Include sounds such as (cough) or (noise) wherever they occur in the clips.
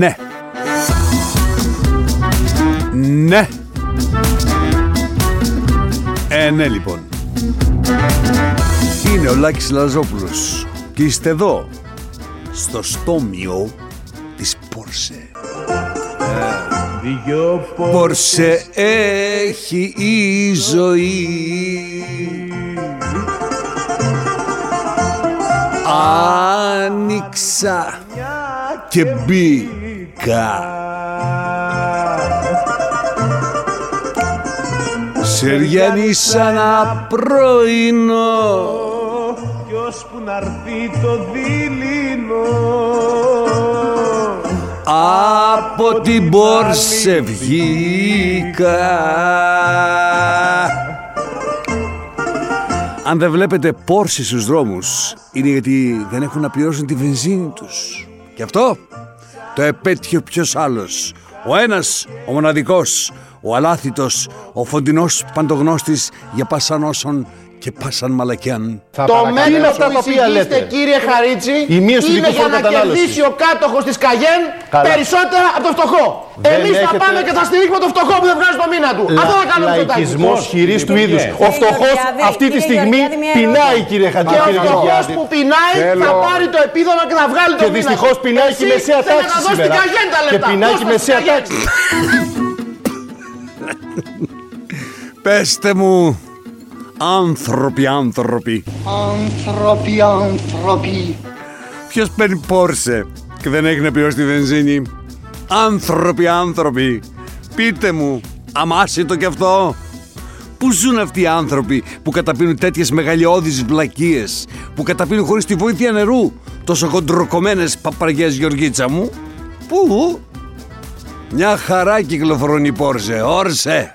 Ναι. Ναι. Ε, ναι λοιπόν. Είναι ο Λάκης Λαζόπουλος και είστε εδώ στο στόμιο της Πόρσε. Πόρσε έχει η ζωή Άνοιξα και μπήκα Σεριανή σαν ένα πρωινό. Κι ώσπου να έρθει το δίληνο. Από την πόρσε βγήκα. Αν δεν βλέπετε πόρσι στους δρόμους είναι γιατί δεν έχουν να πληρώσουν τη βενζίνη τους. Και αυτό το επέτυχε ποιος άλλος; Ο ένας, ο μοναδικός, ο αλάθητος, ο φωτεινός παντογνώστης για πάσαν όσων και πάσαν μαλακιάν. Το μέτρο που εισηγείστε κύριε Χαρίτσι Η μείωση του είναι για να κατανάλωσης. κερδίσει ο κάτοχος της Καγέν Καλά. περισσότερα από το φτωχό. Δεν Εμείς θα έχετε- πάμε και θα στηρίξουμε το φτωχό που δεν βγάζει το μήνα του. Αυτό θα κάνουμε στο Λαϊκισμός τάκι. χειρής του είδους. Ο Κύριε φτωχό Γεωργιάδη, αυτή τη κύριε στιγμή Γεωργιάδη, μια πεινάει, ερώτηση. κύριε Και ο φτωχός Χατζηγεωργιάδη. που πεινάει θα Θέλω- πάρει το επίδομα και θα βγάλει το Και μήνα δυστυχώς του. πεινάει και η Εσύ μεσαία θέλετε τάξη να δώσεις την σήμερα. Καγέν τα Και λεφτά. πεινάει και η Δώστε μεσαία στην Καγέν. τάξη. Πέστε μου, άνθρωποι, άνθρωποι, Άνθρωποι, άνθρωποι. ποιος παίρνει πόρσε και δεν έχει να πληρώσει τη βενζίνη; Άνθρωποι, άνθρωποι, πείτε μου, αμάσιτο κι αυτό; Πού ζουν αυτοί οι άνθρωποι που καταπίνουν τέτοιες μεγαλειώδεις βλακίες, που καταπίνουν χωρίς τη βοήθεια νερού, τόσο κοντροκομμένες παπαριές Γεωργίτσα μου; Πού; Μια χαρά κυκλοφορούν οι Πόρσε, όρσε.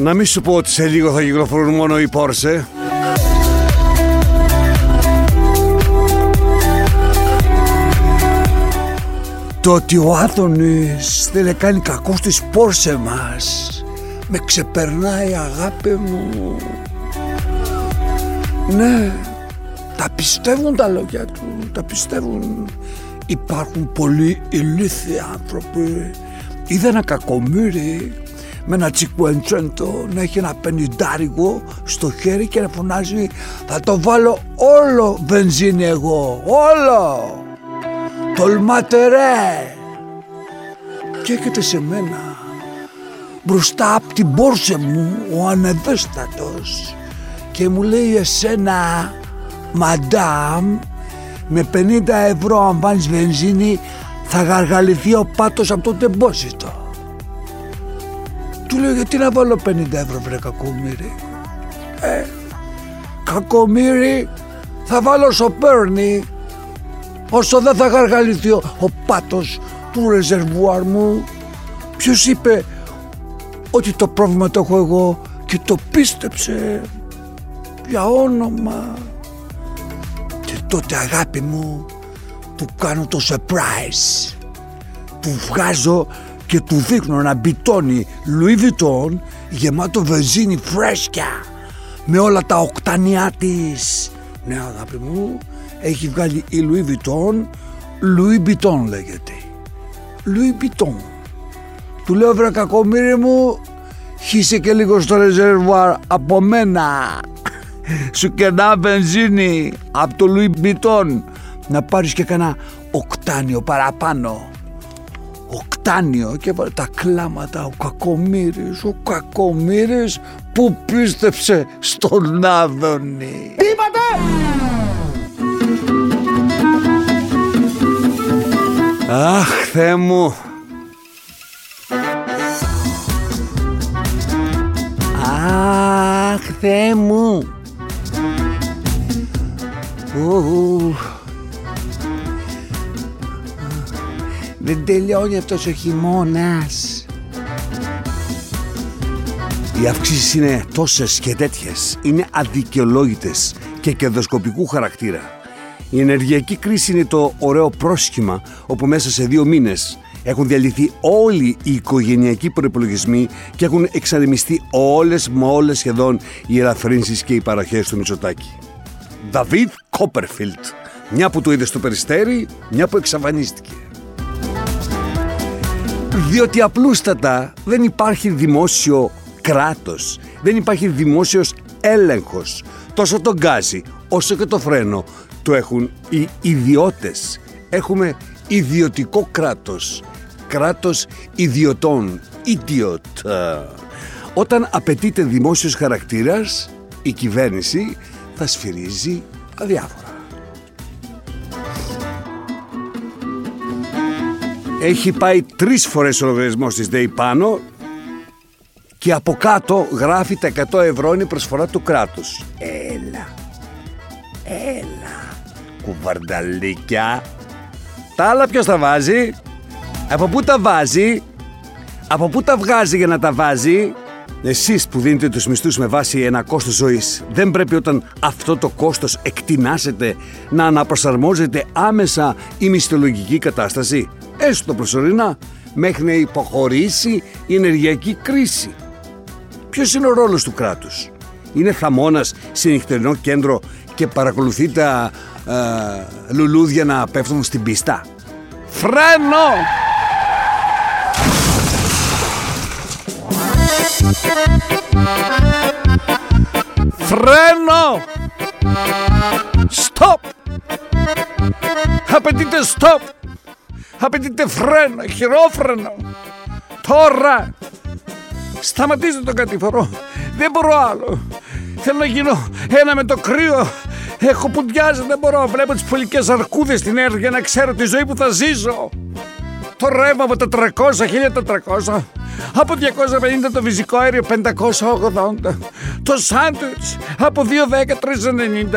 Να μην σου πω ότι σε λίγο θα κυκλοφορούν μόνο οι Πόρσε. Το ότι ο Άδωνης δεν κάνει κακό στις Πόρσε μας με ξεπερνάει αγάπη μου. Ναι, τα πιστεύουν τα λόγια του, τα πιστεύουν. Υπάρχουν πολλοί ηλίθιοι άνθρωποι. Είδα ένα κακομύρι με ένα τσικουεντσέντο να έχει ένα πενιντάριγο στο χέρι και να φωνάζει θα το βάλω όλο βενζίνη εγώ, όλο. Τολμάτε ρε. Και έρχεται σε μένα μπροστά από την πόρσε μου ο ανεδέστατος και μου λέει εσένα μαντάμ με 50 ευρώ αν βάλεις βενζίνη θα γαργαληθεί ο πάτος από το τεμπόσιτο. Του λέω γιατί να βάλω 50 ευρώ βρε κακομύρι. Ε, κακομύρι θα βάλω όσο παίρνει όσο δεν θα γαργαληθεί ο, ο πάτος του ρεζερβουάρ μου. Ποιος είπε ότι το πρόβλημα το έχω εγώ και το πίστεψε για όνομα. Και τότε αγάπη μου του κάνω το surprise. Του βγάζω και του δείχνω ένα μπιτόνι Louis Vuitton γεμάτο βενζίνη φρέσκια με όλα τα οκτανιά της. Ναι αγάπη μου έχει βγάλει η Louis Vuitton Louis Vuitton λέγεται. Louis Vuitton. Του λέω βρε κακομύρι μου χύσε και λίγο στο ρεζερβουάρ από μένα. Σου κερνά βενζίνη από το Louis Vuitton να πάρεις και κανένα οκτάνιο παραπάνω. Οκτάνιο και βάλε τα κλάματα ο κακομύρης, ο κακομύρης που πίστεψε στον Άδωνη. Τι είπατε! Αχ, Θεέ μου. Αχ, Θεέ μου. Ου. Δεν τελειώνει αυτός ο χειμώνας. Οι αυξήσεις είναι τόσες και τέτοιες. Είναι αδικαιολόγητες και κερδοσκοπικού χαρακτήρα. Η ενεργειακή κρίση είναι το ωραίο πρόσχημα όπου μέσα σε δύο μήνες έχουν διαλυθεί όλοι οι οικογενειακοί προπολογισμοί και έχουν εξανεμιστεί όλες μα όλες σχεδόν οι ελαφρύνσεις και οι παραχές του Μητσοτάκη. Δαβίδ Κόπερφιλτ. Μια που το είδες στο περιστέρι, μια που εξαφανίστηκε. Διότι απλούστατα δεν υπάρχει δημόσιο κράτος, δεν υπάρχει δημόσιος έλεγχος. Τόσο το γκάζι όσο και το φρένο το έχουν οι ιδιώτες. Έχουμε ιδιωτικό κράτος, κράτος ιδιωτών, idiot. Όταν απαιτείται δημόσιος χαρακτήρας, η κυβέρνηση θα σφυρίζει αδιάφορα. Έχει πάει τρεις φορές ο λογαριασμός της ΔΕΗ πάνω και από κάτω γράφει τα 100 ευρώ είναι προσφορά του κράτους. Έλα, έλα, κουβαρνταλίκια. Τα άλλα ποιος τα βάζει, από πού τα βάζει, από πού τα βγάζει για να τα βάζει; Εσείς που δίνετε τους μισθούς με βάση ένα κόστος ζωής, δεν πρέπει όταν αυτό το κόστος εκτινάσετε να αναπροσαρμόζεται άμεσα η μισθολογική κατάσταση, έστω προσωρινά, μέχρι να υποχωρήσει η ενεργειακή κρίση. Ποιος είναι ο ρόλος του κράτους; Είναι θαμώνας σε νυχτερινό κέντρο και παρακολουθεί τα ε, λουλούδια να πέφτουν στην πίστα; Φρένο! Φρένο! Stop! Απαιτείται stop! Απαιτείται φρένο, χειρόφρενο! Τώρα! Σταματήστε τον κατηφορό! Δεν μπορώ άλλο! Θέλω να γίνω ένα με το κρύο! Έχω πουντιάζει, δεν μπορώ! Βλέπω τις πολικές αρκούδες στην έρευνα για να ξέρω τη ζωή που θα ζήσω! Το ρεύμα από 400, 1400 από 250 το φυσικό αέριο 580. Το σάντουιτς από 210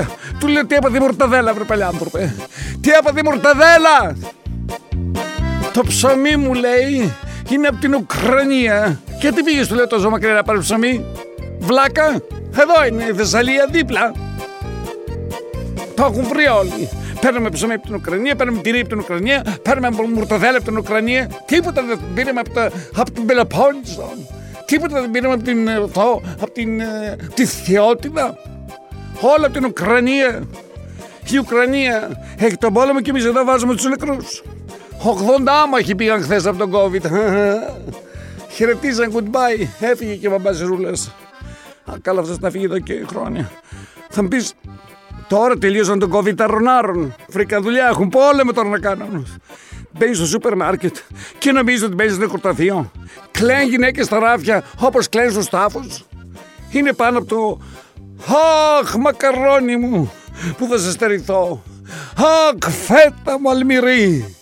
390. Του λέω τι έπαθε η μορταδέλα βρε παλιάνθρωπε. Τι έπαθε η μορταδέλα. Το ψωμί μου λέει είναι από την Ουκρανία. Και τι πήγες του λέω τόσο μακριά να πάρεις ψωμί; Βλάκα. Εδώ είναι η Θεσσαλία δίπλα. Το έχουν βρει όλοι. Παίρνουμε ψωμί από την Ουκρανία, παίρνουμε τυρί από την Ουκρανία, παίρνουμε μουρτοδέλα από την Ουκρανία. Τίποτα δεν πήραμε από, τα, από την Πελοπόννησο. Τίποτα δεν πήραμε από την, ε, από την ε, τη Θεότητα. Όλα από την Ουκρανία. Η Ουκρανία έχει τον πόλεμο και εμείς εδώ βάζουμε τους νεκρούς. 80 άμαχοι πήγαν χθες από τον COVID. (laughs) Χαιρετίζαν goodbye. Έφυγε και ο μπαμπάς Ρούλας. Καλά αυτός να φύγει εδώ και χρόνια. Θα μου πεις, Τώρα τελείωσαν τον COVID τα ρονάρων. Φρίκα δουλειά έχουν πόλεμο τώρα να κάνουν. Μπαίνει στο σούπερ μάρκετ και νομίζεις ότι μπαίνεις στο νεκροταφείο. Κλαίνουν γυναίκες στα ράφια όπως κλαίνουν στους τάφους. Είναι πάνω από το. Αχ, μακαρόνι μου που θα σε στερηθώ. Αχ, φέτα μου αλμυρή.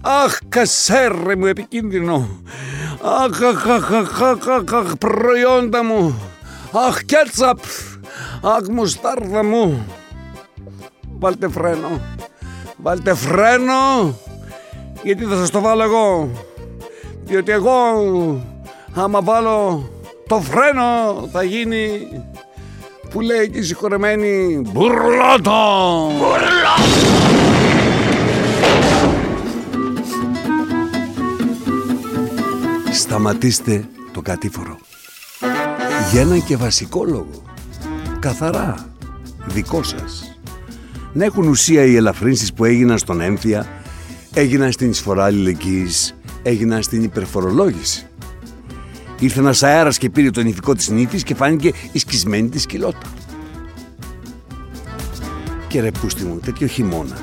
Αχ, κασέρε μου επικίνδυνο. Αχ, αχ, αχ, αχ, αχ, αχ, αχ προϊόντα μου. Αχ, κέτσαπ. Αχ, μουστάρδα μου. Βάλτε φρένο. Βάλτε φρένο. Γιατί θα σας το βάλω εγώ. Διότι εγώ άμα βάλω το φρένο θα γίνει που λέει και η συγχωρεμένη μπουρλότο. Σταματήστε το κατήφορο. Για έναν και βασικό λόγο. Καθαρά δικό σας να έχουν ουσία οι ελαφρύνσεις που έγιναν στον έμφυα, έγιναν στην εισφορά αλληλεγγύης, έγιναν στην υπερφορολόγηση. Ήρθε ένας αέρας και πήρε το νηφικό της νύφης και φάνηκε η σκισμένη της κοιλώτα. Και ρε πούστη μου, τέτοιο χειμώνα,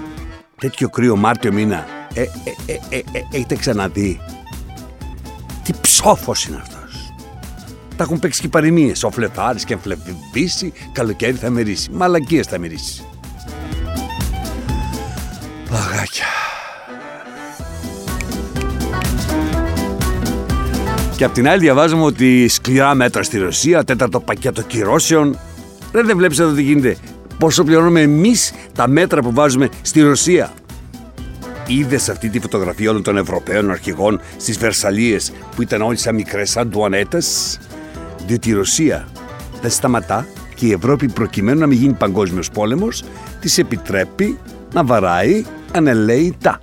τέτοιο κρύο Μάρτιο μήνα, ε, ε, ε, ε, ε έχετε ξαναδεί; Τι ψόφος είναι αυτός. Τα έχουν παίξει και παροιμίες, ο φλεφάρης και φλεβίσει, καλοκαίρι θα μυρίσει, μαλακίες θα μυρίσει. Παγάκια. Και απ' την άλλη διαβάζουμε ότι σκληρά μέτρα στη Ρωσία, τέταρτο πακέτο κυρώσεων. Δεν, δεν βλέπεις εδώ τι γίνεται. Πόσο πληρώνουμε εμείς τα μέτρα που βάζουμε στη Ρωσία. Είδες αυτή τη φωτογραφία όλων των Ευρωπαίων αρχηγών στις Βερσαλίες που ήταν όλοι σαν μικρές αντουανέτες; Διότι η Ρωσία δεν σταματά και η Ευρώπη προκειμένου να μην γίνει παγκόσμιος πόλεμος, της επιτρέπει να βαράει ανελαίητα.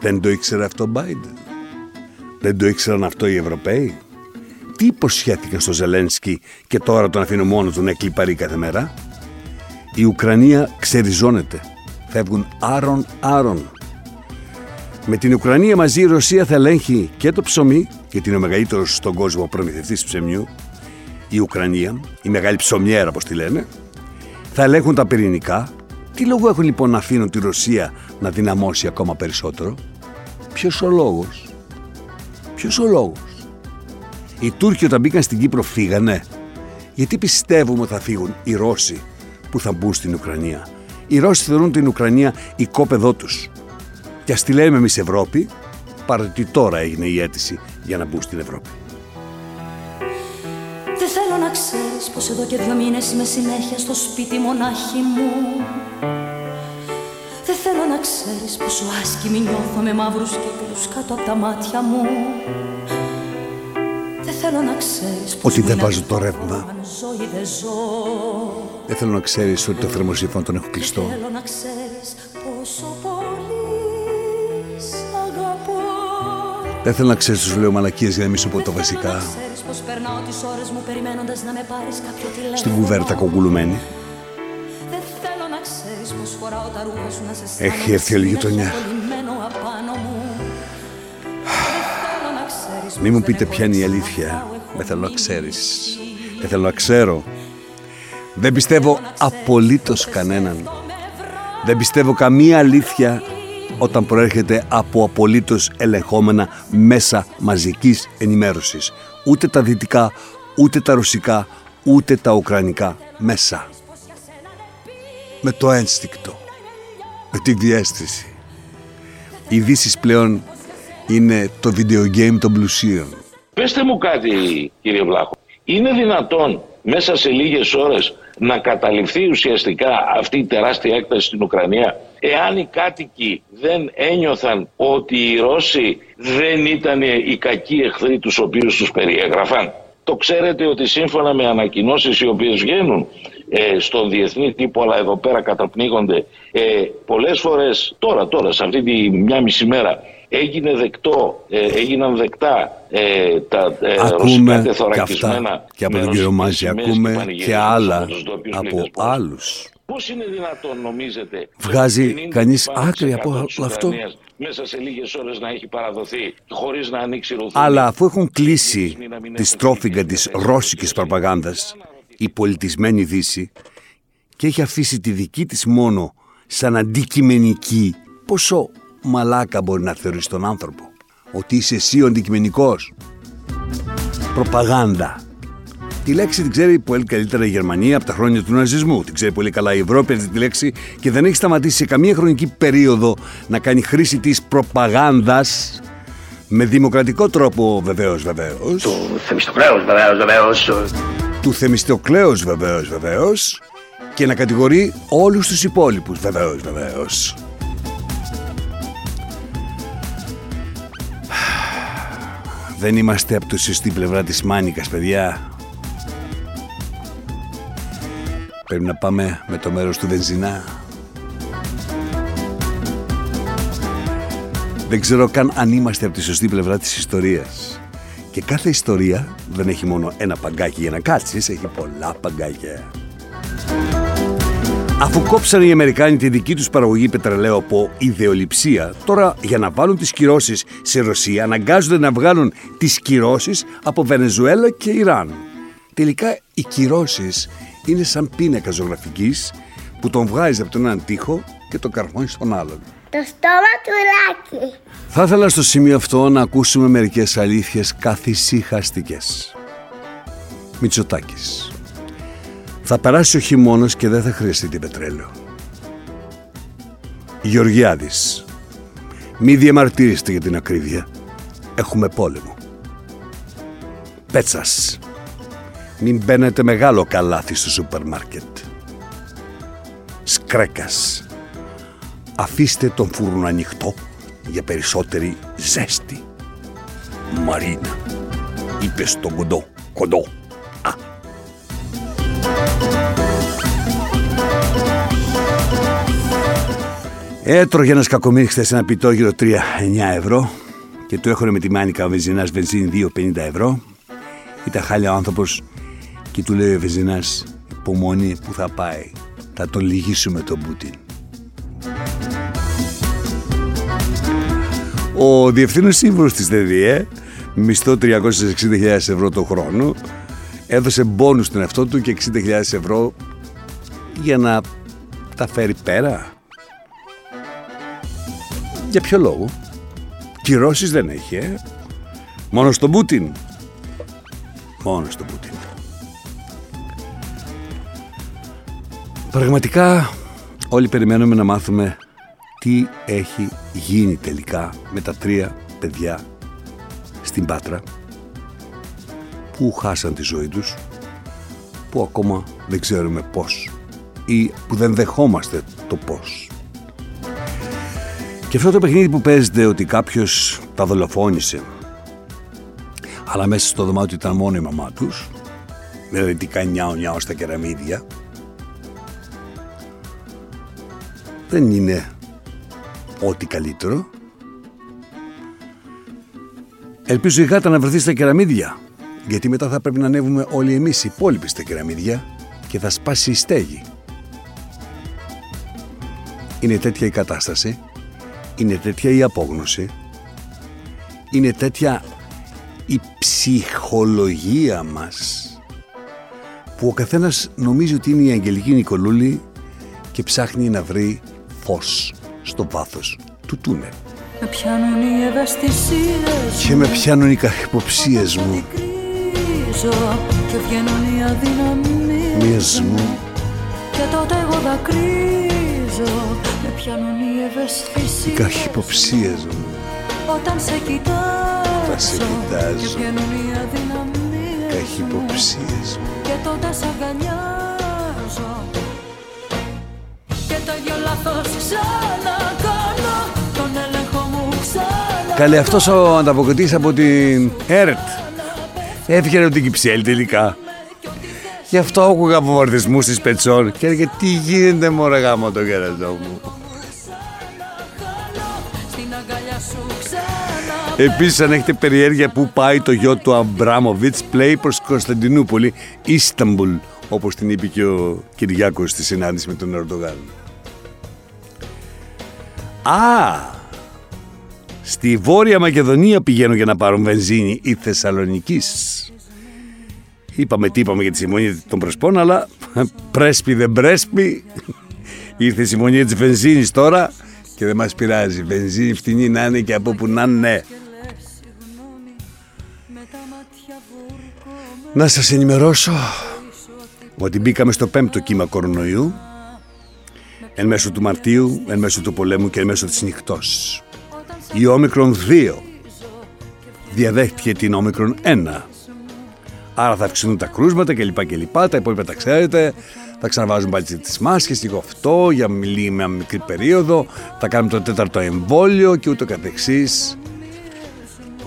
Δεν το ήξερε αυτό ο Biden; Δεν το ήξεραν αυτό οι Ευρωπαίοι; Τι υποσχέθηκαν στο Ζελένσκι και τώρα τον αφήνω μόνος του να κλιπαρεί κάθε μέρα; Η Ουκρανία ξεριζώνεται. Φεύγουν άρον άρον. Με την Ουκρανία μαζί η Ρωσία θα ελέγχει και το ψωμί, γιατί είναι ο μεγαλύτερος στον κόσμο προμηθευτής ψεμιού. Η Ουκρανία, η μεγάλη ψωμιέρα όπως τη λένε, θα ελέγχουν τα πυρηνικά. Τι λόγο έχουν λοιπόν να αφήνουν τη Ρωσία να δυναμώσει ακόμα περισσότερο; Ποιος ο λόγος; Ποιος ο λόγος; Οι Τούρκοι όταν μπήκαν στην Κύπρο φύγανε. Γιατί πιστεύουμε ότι θα φύγουν οι Ρώσοι που θα μπουν στην Ουκρανία; Οι Ρώσοι θεωρούν την Ουκρανία οικόπεδό τους. Και ας τη λέμε εμείς Ευρώπη, παρότι τώρα έγινε η αίτηση για να μπουν στην Ευρώπη. Δεν θέλω να ξέρεις πως εδώ και δύο μήνες είμαι συνέχεια στο σπίτι μονάχη μου Δεν θέλω να ξέρεις πόσο άσκημη νιώθω με μαύρους κύκλους κάτω από τα μάτια μου Δεν θέλω να ξέρεις πως Ότι δεν μιλάω βάζω το στο ρεύμα. φόβο, αν ζωή δεν ζω Δεν θέλω να ξέρεις ότι το θερμοσύφωνο τον έχω κλειστό. Θέλω να ξέρεις πόσο πολύ σ' αγαπώ Δεν θέλω να ξέρεις τους λέω μαλακίες για να μην σου πω το Δεν θέλω βασικά. να ξέρεις πως περνάω τις ώρες μου περιμένοντας να με πάρεις κάποιο τηλέφωνο Στην κουβέρτα κογκουλουμένη. Δεν θέλω να ξέρεις πως φοράω τα ρούχα σου να σε Έχει έρθει όλη η γειτονιά. Μη μου πως πείτε δεν ποια είναι η έχω αλήθεια. έχω Δεν θέλω να μείνει ξέρεις. μισή. Δεν θέλω να ξέρω. Δεν πιστεύω Θέλω να ξέρεις απολύτως πως κανέναν. σε με βράδυ Δεν πιστεύω καμία αλήθεια όταν προέρχεται από απολύτως ελεγχόμενα μέσα μαζικής ενημέρωσης. Ούτε τα δυτικά, ούτε τα ρωσικά, ούτε τα ουκρανικά μέσα. Με το ένστικτο, με τη διέστηση. Οι ειδήσεις πλέον είναι το video game των πλουσίων. Πεςτε μου κάτι κύριε Βλάχο. Είναι δυνατόν μέσα σε λίγες ώρες να καταληφθεί ουσιαστικά αυτή η τεράστια έκταση στην Ουκρανία εάν οι κάτοικοι δεν ένιωθαν ότι οι Ρώσοι δεν ήταν οι κακοί εχθροί τους οποίους τους περιέγραφαν; Το ξέρετε ότι σύμφωνα με ανακοινώσεις οι οποίες βγαίνουν ε, στον διεθνή τύπο αλλά εδώ πέρα καταπνίγονται ε, πολλές φορές τώρα τώρα σε αυτή τη μια μισή μέρα έγινε δεκτό, ε, έγιναν δεκτά ε, τα ε, ρωσικά ακούμε και τεθωρακισμένα αυτά και από με τον κύριο ρωσικές Μάζη σημαίες ακούμε και πανηγυρισμούς άλλα από τους ντόπιους από λιδεσπότες. άλλους. Πώς είναι δυνατόν νομίζετε Βγάζει το 50% κανείς πάνω άκρη από της αυτό; Ουκρανίας Μέσα σε λίγες ώρες να έχει παραδοθεί χωρίς να ανοίξει ρουθούνη. Αλλά αφού έχουν κλείσει τη στρόφιγγα της ρώσικης προπαγάνδας, η πολιτισμένη Δύση, και έχει αφήσει τη δική της μόνο σαν αντικειμενική, πόσο μαλάκα μπορεί να θεωρείς τον άνθρωπο. Ότι είσαι εσύ ο αντικειμενικός. Προπαγάνδα. Τη λέξη την ξέρει πολύ καλύτερα η Γερμανία από τα χρόνια του ναζισμού. Την ξέρει πολύ καλά η Ευρώπη αυτή τη λέξη και δεν έχει σταματήσει σε καμία χρονική περίοδο να κάνει χρήση της προπαγάνδας με δημοκρατικό τρόπο βεβαίως βεβαίως. Του Θεμιστοκλέους βεβαίως βεβαίως. Του Θεμιστοκλέους βεβαίως βεβαίως και να κατηγορεί όλους τους υπόλοιπους βεβαίως βεβαίως. Δεν είμαστε από τη σωστή πλευρά της μάνικας, παιδιά. Πρέπει να πάμε με το μέρος του βενζινά. Δεν ξέρω καν αν είμαστε από τη σωστή πλευρά της ιστορίας. Και κάθε ιστορία δεν έχει μόνο ένα παγκάκι για να κάτσεις, έχει πολλά παγκάκια. Αφού κόψανε οι Αμερικάνοι τη δική τους παραγωγή πετρελαίου από ιδεολειψία, τώρα για να βάλουν τις κυρώσεις σε Ρωσία αναγκάζονται να βγάλουν τις κυρώσεις από Βενεζουέλα και Ιράν. Τελικά οι κυρώσεις είναι σαν πίνακα ζωγραφικής που τον βγάζει από τον έναν τοίχο και τον καρφώνει στον άλλον. Το στόμα του Λάκη. Θα ήθελα στο σημείο αυτό να ακούσουμε μερικές αλήθειες καθησυχαστικές. Μητσοτάκης. Θα περάσει ο χειμώνας και δεν θα χρειαστείτε πετρέλαιο. Γεωργιάδης. Μη διαμαρτύρεστε για την ακρίβεια. Έχουμε πόλεμο. Πέτσας. Μην μπαίνετε μεγάλο καλάθι στο σούπερ μάρκετ. Σκρέκας. Αφήστε τον φούρνο ανοιχτό για περισσότερη ζέστη. Μαρίνα. Είπες στον κοντό. Κοντό. Έτρωγε ένας κακομύρης χθες ένα πιτόγυρο 3-9 ευρώ και του έχωνε με τη μάνικα ο βενζινάς βενζίνη 2,50 ευρώ. Ήταν χάλια ο άνθρωπος και του λέει ο βενζινάς υπομονή που θα πάει. Θα τον λυγίσουμε τον Πούτιν. Ο διευθύνων σύμβουλος της ΔΔΕ, μισθό 360.000 ευρώ το χρόνο, έδωσε μπόνους στον εαυτό του και 60.000 ευρώ για να τα φέρει πέρα. Για ποιο λόγο; Κυρώσεις δεν έχει, ε. Μόνο στον Πούτιν. Μόνο στον Πούτιν. Πραγματικά όλοι περιμένουμε να μάθουμε τι έχει γίνει τελικά με τα τρία παιδιά στην Πάτρα που χάσαν τη ζωή τους που ακόμα δεν ξέρουμε πώς ή που δεν δεχόμαστε το πώς. Και αυτό το παιχνίδι που παίζεται ότι κάποιος τα δολοφόνησε αλλά μέσα στο δωμάτιο ήταν μόνο η μαμά τους δηλαδή τι κάνει νιάο νιάο στα κεραμίδια δεν είναι ό,τι καλύτερο. Ελπίζω η γάτα να βρεθεί στα κεραμίδια, γιατί μετά θα πρέπει να ανέβουμε όλοι εμείς οι υπόλοιποι στα κεραμίδια και θα σπάσει η στέγη. Είναι τέτοια η κατάσταση, είναι τέτοια η απόγνωση, είναι τέτοια η ψυχολογία μας που ο καθένας νομίζει ότι είναι η Αγγελική Νικολούλη και ψάχνει να βρει φως στο βάθος του τούνελ. Με πιάνουν οι ευαισθησίες Και με πιάνουν οι καχυποψίες μου, κρίζω Και βγαίνουν οι αδυναμίες μίες μου, Και τότε εγώ δακρύζω καχυποψίες μου. Όταν σε κοιτάζω Θα σε κοιτάζω. Και βγαίνουν οι αδυναμίες Καχυποψίες μου. Και τότε σ' αγκαλιάζω Και το ίδιο λάθος ξανακάνω Τον έλεγχο μου ξανά Καλέ αυτός ο ανταποκριτής από την ΕΡΤ έφυγε από την Κυψέλη τελικά. Γι' αυτό άκουγα βομβαρδισμούς στις Πετσόν και έλεγε τι γίνεται μωρέ γάμο το κερατό μου. Επίσης αν έχετε περιέργεια που πάει το γιο του Αμπράμοβιτς πλέει προς Κωνσταντινούπολη, Ισταμπουλ όπως την είπε και ο Κυριάκος στη συνάντηση με τον Ερντογάν. Α, στη Βόρεια Μακεδονία πηγαίνουν για να πάρουν βενζίνη οι Θεσσαλονικείς. Είπαμε τι είπαμε για τη συμμονία των Πρεσπών, αλλά πρέσπι δεν πρέσπι. Ήρθε η συμμονία της βενζίνης τώρα και δεν μας πειράζει. Βενζίνη φτηνή να είναι και από που να είναι. Να σας ενημερώσω ότι μπήκαμε στο πέμπτο κύμα κορονοϊού εν μέσω του Μαρτίου, εν μέσω του πολέμου και εν μέσω της νυχτός. Η όμικρον 2 διαδέχτηκε την όμικρον 1. Άρα θα αυξηθούν τα κρούσματα κλπ. κλπ. Τα υπόλοιπα τα ξέρετε. Θα ξαναβάζουν πάλι τις μάσκες, λίγο αυτό, για μιλή- μια μικρή περίοδο. Θα κάνουμε το τέταρτο εμβόλιο και ούτω καθεξής.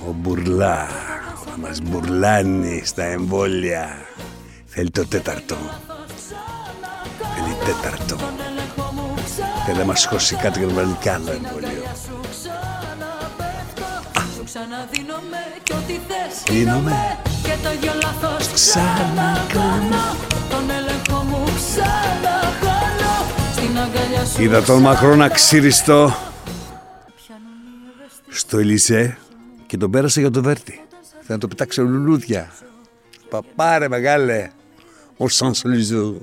Ο Μπουρλά θα μας μπουρλάνει στα εμβόλια. Θέλει το τέταρτο. Θέλει τέταρτο. Και δεν μας χώσει κάτι για να βάλει κι άλλο εμβόλιο. Σου ξαναδίνομαι κι ό,τι θες Δίνομαι. Και το ίδιο λάθος Ξανακάνω. Τον έλεγχο μου ξαναχάνω Στην αγκαλιά σου Είδα τον Μακρόν αξίριστο στο Ελισέ και τον πέρασε για το Βέρτι. Θέλω να το πετάξω λουλούδια. Παπάρε μεγάλε. Ο Σανσολιζού.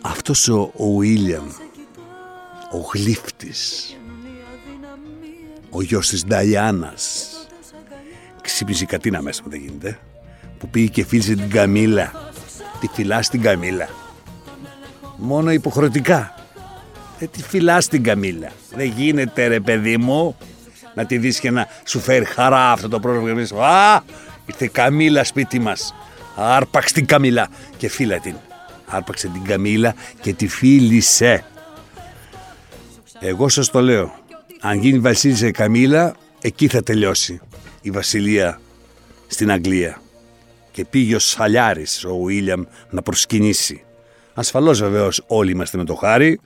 Αυτός ο, ο Βίλιαμ, ο γλύφτης, ο γιος της Νταϊάνας, ξύπνησε η κατίνα μέσα μου δεν γίνεται, που πήγε και φίλησε την Καμίλα. Τη φυλά στην Καμίλα. Μόνο υποχρεωτικά. Δεν τη φυλά την Καμίλα. Δεν γίνεται ρε παιδί μου να τη δεις και να σου φέρει χαρά αυτό το πρόγραμμα. Και να πεις, Α, ήρθε η Καμίλα σπίτι μας. Άρπαξε την Καμίλα και φύλα την. Άρπαξε την Καμίλα και τη φίλησε. Εγώ σας το λέω. Αν γίνει βασίλισσα η Καμίλα, εκεί θα τελειώσει η βασιλεία στην Αγγλία. Και πήγε ο Σαλιάρης, ο Βίλιαμ, να προσκυνήσει. Ασφαλώς βεβαίως όλοι είμαστε με το χάρη,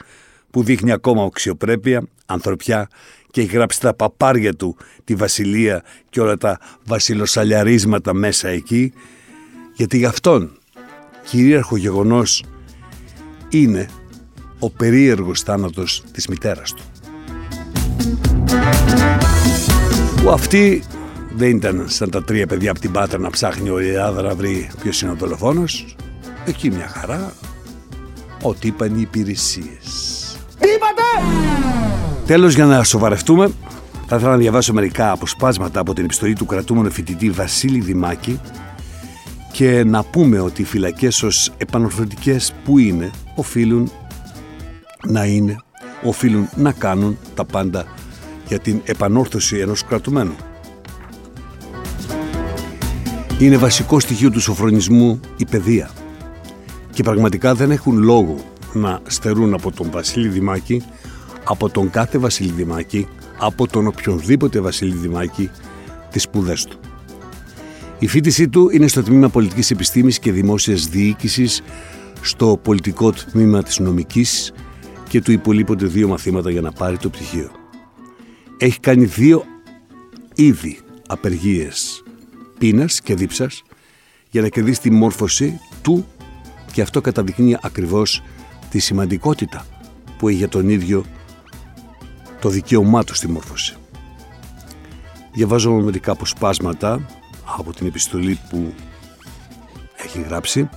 που δείχνει ακόμα αξιοπρέπεια, ανθρωπιά και έχει γράψει τα παπάρια του τη βασιλεία και όλα τα βασιλοσαλιαρίσματα μέσα εκεί, γιατί γι' αυτόν κυρίαρχο γεγονός είναι ο περίεργος θάνατος της μητέρας του. Που αυτή δεν ήταν σαν τα τρία παιδιά από την Πάτρα να ψάχνει ο Ελλάδα να βρει ποιος είναι ο δολοφόνος. Εκεί μια χαρά. Ό,τι είπαν οι υπηρεσίες. Τι είπατε! Τέλος για να σοβαρευτούμε θα ήθελα να διαβάσω μερικά αποσπάσματα από την επιστολή του κρατούμενου φοιτητή Βασίλη Δημάκη και να πούμε ότι οι φυλακές ως επανορθωτικές που είναι οφείλουν να είναι, οφείλουν να κάνουν τα πάντα για την επανόρθωση ενός κρατουμένου. Είναι βασικό στοιχείο του σοφρονισμού η παιδεία και πραγματικά δεν έχουν λόγο να στερούν από τον Βασίλη Δημάκη, από τον κάθε Βασίλη Δημάκη, από τον οποιονδήποτε Βασίλη Δημάκη τις σπουδές του. Η φίτησή του είναι στο τμήμα πολιτικής επιστήμης και δημόσιας διοίκησης, στο πολιτικό τμήμα της νομικής και του υπολείπονται δύο μαθήματα για να πάρει το πτυχίο. Έχει κάνει δύο είδη απεργίες πείνας και δίψας για να κερδίσει τη μόρφωση του και αυτό καταδεικνύει ακριβώς τη σημαντικότητα που έχει για τον ίδιο το δικαίωμά του στη μόρφωση. Διαβάζω μερικά αποσπάσματα από την επιστολή που έχει γράψει.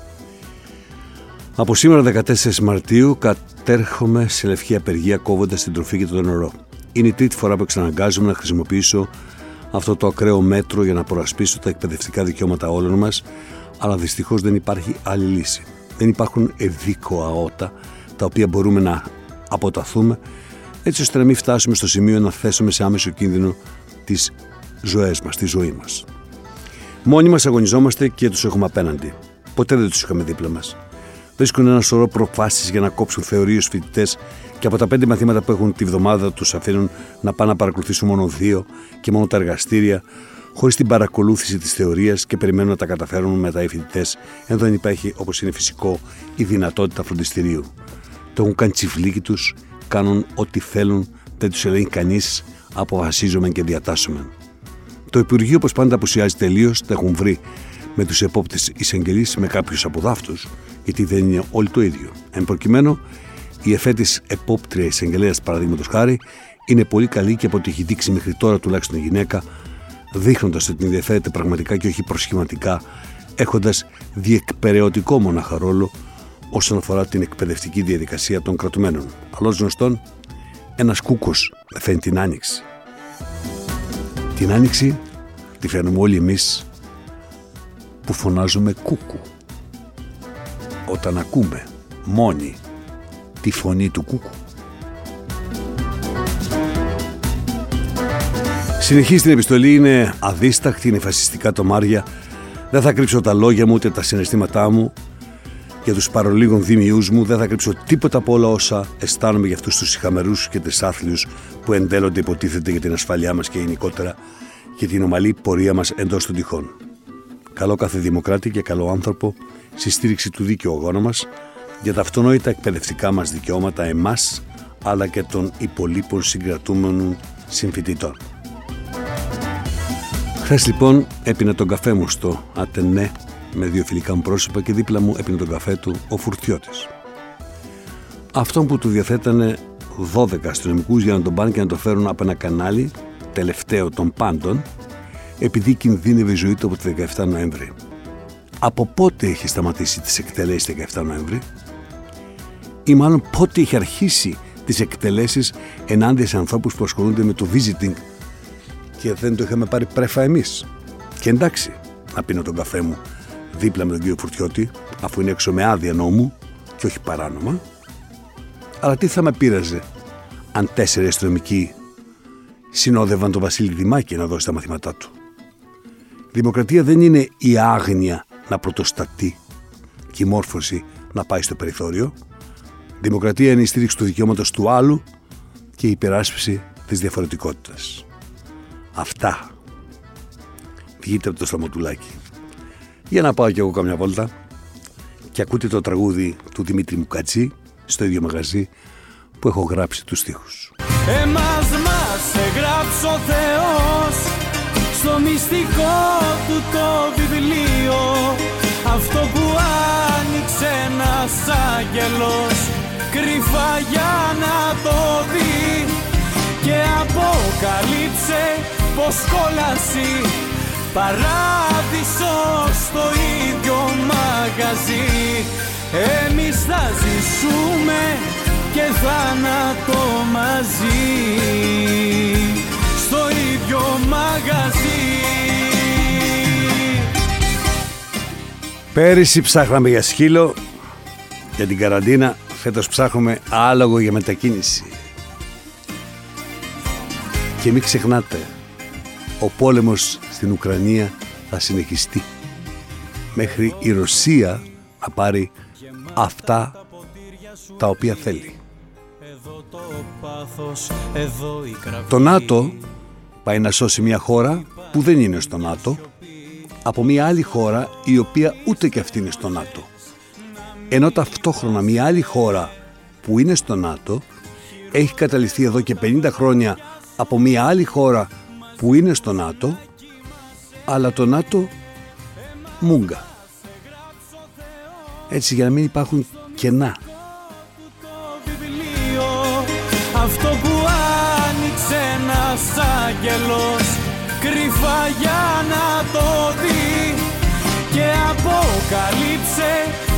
Από σήμερα 14 Μαρτίου κατέρχομαι σε λευκή απεργία κόβοντας την τροφή και το νερό. Είναι η τρίτη φορά που εξαναγκάζομαι να χρησιμοποιήσω αυτό το ακραίο μέτρο για να προασπίσω τα εκπαιδευτικά δικαιώματα όλων μας, αλλά δυστυχώς δεν υπάρχει άλλη λύση. Δεν υπάρχουν ευήκοα ότα τα οποία μπορούμε να αποταθούμε έτσι ώστε να μην φτάσουμε στο σημείο να θέσουμε σε άμεσο κίνδυνο τις ζωές μας, τη ζωή μας. Μόνοι μας αγωνιζόμαστε και τους έχουμε απέναντι. Ποτέ δεν τους είχαμε δίπλα μας. Βρίσκουν ένα σωρό προφάσεις για να κόψουν θεωρίες φοιτητές και από τα πέντε μαθήματα που έχουν τη βδομάδα τους αφήνουν να πάνε να παρακολουθήσουν μόνο δύο και μόνο τα εργαστήρια, χωρίς την παρακολούθηση της θεωρίας και περιμένουν να τα καταφέρουν μετά οι φοιτητές, ενώ δεν υπάρχει, όπως είναι φυσικό, η δυνατότητα φροντιστηρίου. Το έχουν κάνει τσιφλίκι τους, κάνουν ό,τι θέλουν, δεν τους ελέγχει κανείς, αποφασίζουμε και διατάσσουμε. Το Υπουργείο, όπως πάντα, απουσιάζει τελείως, τα έχουν βρει με τους επόπτες εισαγγελείς με κάποιους από δάφτους, γιατί δεν είναι όλοι το ίδιο. Εν προκειμένου, η εφέτης επόπτρια εισαγγελέας, παραδείγματος χάρη, είναι πολύ καλή και από ό,τι έχει δείξει μέχρι τώρα τουλάχιστον η γυναίκα, δείχνοντας ότι ενδιαφέρεται πραγματικά και όχι προσχηματικά, έχοντας διεκπαιρεωτικό μονάχα ρόλο όσον αφορά την εκπαιδευτική διαδικασία των κρατουμένων. Αλλιώ γνωστόν, ένας κούκος φαίνει την άνοιξη. Την άνοιξη τη φέρνουμε όλοι εμείς που φωνάζουμε κούκου. Όταν ακούμε μόνοι τη φωνή του κούκου. Συνεχίζει την επιστολή, είναι αδίσταχτη, είναι φασιστικά το Μάρια. Δεν θα κρύψω τα λόγια μου ούτε τα συναισθήματά μου για τους παρολίγων δίμιούς μου. Δεν θα κρύψω τίποτα από όλα όσα αισθάνομαι για αυτούς τους ηχαμερούς και τρισάθλιους που εντέλλονται υποτίθεται για την ασφαλειά μας και γενικότερα για την ομαλή πορεία μας εντός των τυχών. Καλό κάθε δημοκράτη και καλό άνθρωπο στη στήριξη του δίκαιου αγώνα μας για τα αυτονόητα εκπαιδευτικά μας δικαιώματα εμάς αλλά και των υπολείπων συγκρατούμενων συμφοιτητών. Χθες λοιπόν έπινα τον καφέ μου στο Ατενέ με δύο φιλικά μου πρόσωπα και δίπλα μου έπινε τον καφέ του ο Φουρτιώτης. Αυτόν που του διαθέτανε 12 αστυνομικούς για να τον πάνε και να το φέρουν από ένα κανάλι, τελευταίο των πάντων, επειδή κινδύνευε η ζωή του από το 17 Νοέμβρη. Από πότε έχει σταματήσει τις εκτελέσεις 17 Νοέμβρη; Ή μάλλον πότε έχει αρχίσει τις εκτελέσεις ενάντια σε ανθρώπους που ασχολούνται με το visiting; Και δεν το είχαμε πάρει πρέφα εμείς. Και εντάξει, να πίνω τον καφέ μου δίπλα με τον κύριο Φουρτιώτη, αφού είναι έξω με άδεια νόμου και όχι παράνομα. Αλλά τι θα με πείραζε αν τέσσερις αστυνομικοί συνόδευαν τον Βασίλη Δημάκη να δώσει τα μαθήματά του; Δημοκρατία δεν είναι η άγνοια να πρωτοστατεί και η μόρφωση να πάει στο περιθώριο. Δημοκρατία είναι η στήριξη του δικαιώματος του άλλου και η υπεράσπιση της διαφορετικότητας. Αυτά. Βγείτε από το σταματουλάκι. Για να πάω κι εγώ καμιά βόλτα και ακούτε το τραγούδι του Δημήτρη Μουκατζή στο ίδιο μαγαζί που έχω γράψει τους στίχους. Εμάς μας εγγράψει ο Θεός στο μυστικό του το βιβλίο αυτό που άνοιξε ένας άγγελος κρυφά για να το δει και αποκαλύψε πως κόλαση Παράδεισο ζήσουμε και θάνατο μαζί Στο ίδιο μαγαζί Πέρυσι ψάχναμε για σκύλο για την καραντίνα. Φέτος ψάχνουμε άλογο για μετακίνηση. Και μην ξεχνάτε, ο πόλεμος στην Ουκρανία θα συνεχιστεί. Μέχρι η Ρωσία να πάρει αυτά τα οποία θέλει. Το ΝΑΤΟ πάει να σώσει μια χώρα που δεν είναι στο ΝΑΤΟ από μια άλλη χώρα η οποία ούτε και αυτή είναι στο ΝΑΤΟ. Ενώ ταυτόχρονα μια άλλη χώρα που είναι στο ΝΑΤΟ έχει καταληφθεί εδώ και 50 χρόνια από μια άλλη χώρα που είναι στο ΝΑΤΟ αλλά το ΝΑΤΟ μούγκα. Έτσι για να μην υπάρχουν κενά. Αυτό που άνοιξε ένας άγγελος κρυφά για να το δει. Και αποκαλύψε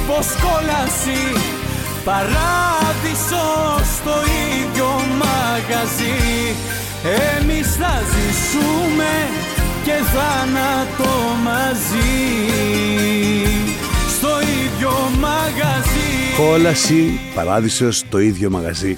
πως κόλαση παράδεισος στο ίδιο μαγαζί. Εμείς θα ζήσουμε και θάνατο μαζί. Στο ίδιο μαγαζί. Κόλαση, παράδεισος, το ίδιο μαγαζί